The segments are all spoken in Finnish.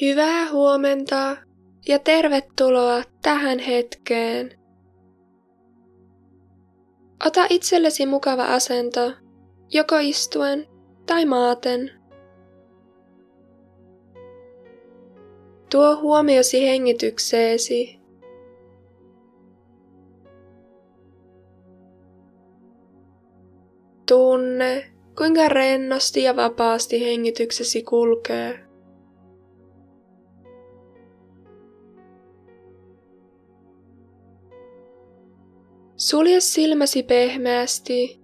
Hyvää huomenta ja tervetuloa tähän hetkeen. Ota itsellesi mukava asento, joko istuen tai maaten. Tuo huomiosi hengitykseesi. Tunne, kuinka rennosti ja vapaasti hengityksesi kulkee. Sulje silmäsi pehmeästi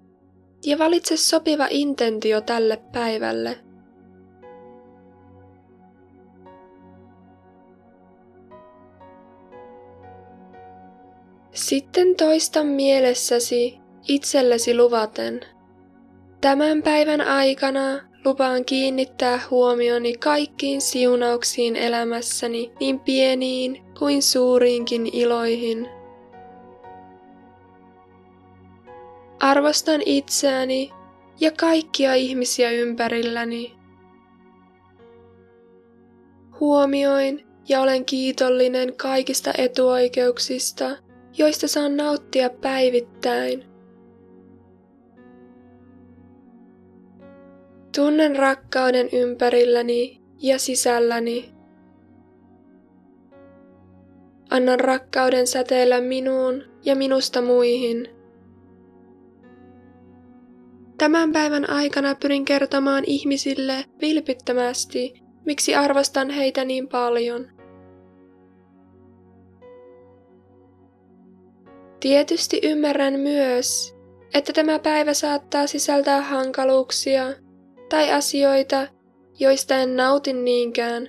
ja valitse sopiva intentio tälle päivälle. Sitten toista mielessäsi itsellesi luvaten. Tämän päivän aikana lupaan kiinnittää huomioni kaikkiin siunauksiin elämässäni, niin pieniin kuin suuriinkin iloihin – Arvostan itseäni ja kaikkia ihmisiä ympärilläni. Huomioin ja olen kiitollinen kaikista etuoikeuksista, joista saan nauttia päivittäin. Tunnen rakkauden ympärilläni ja sisälläni. Annan rakkauden säteillä minuun ja minusta muihin – Tämän päivän aikana pyrin kertomaan ihmisille vilpittömästi, miksi arvostan heitä niin paljon. Tietysti ymmärrän myös, että tämä päivä saattaa sisältää hankaluuksia tai asioita, joista en nauti niinkään.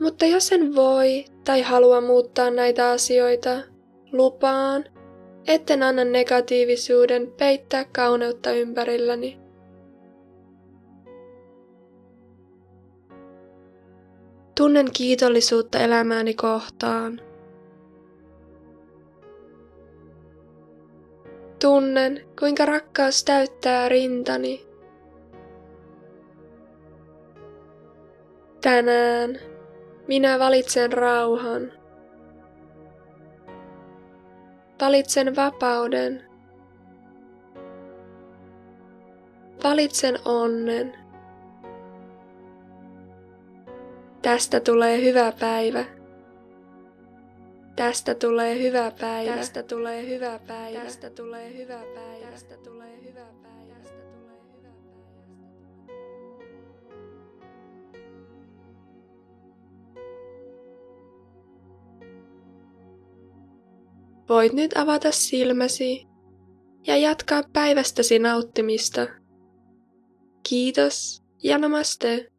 Mutta jos en voi tai halua muuttaa näitä asioita, lupaan, etten anna negatiivisuuden peittää kauneutta ympärilläni. Tunnen kiitollisuutta elämääni kohtaan. Tunnen, kuinka rakkaus täyttää rintani. Tänään minä valitsen rauhan. Valitsen vapauden. Valitsen onnen. Tästä tulee hyvä päivä. Tästä tulee hyvä päivä. Tästä tulee hyvä päivä. Tästä tulee hyvä päivä. Tästä tulee hyvä päivä. Voit nyt avata silmäsi ja jatkaa päivästäsi nauttimista. Kiitos ja namaste.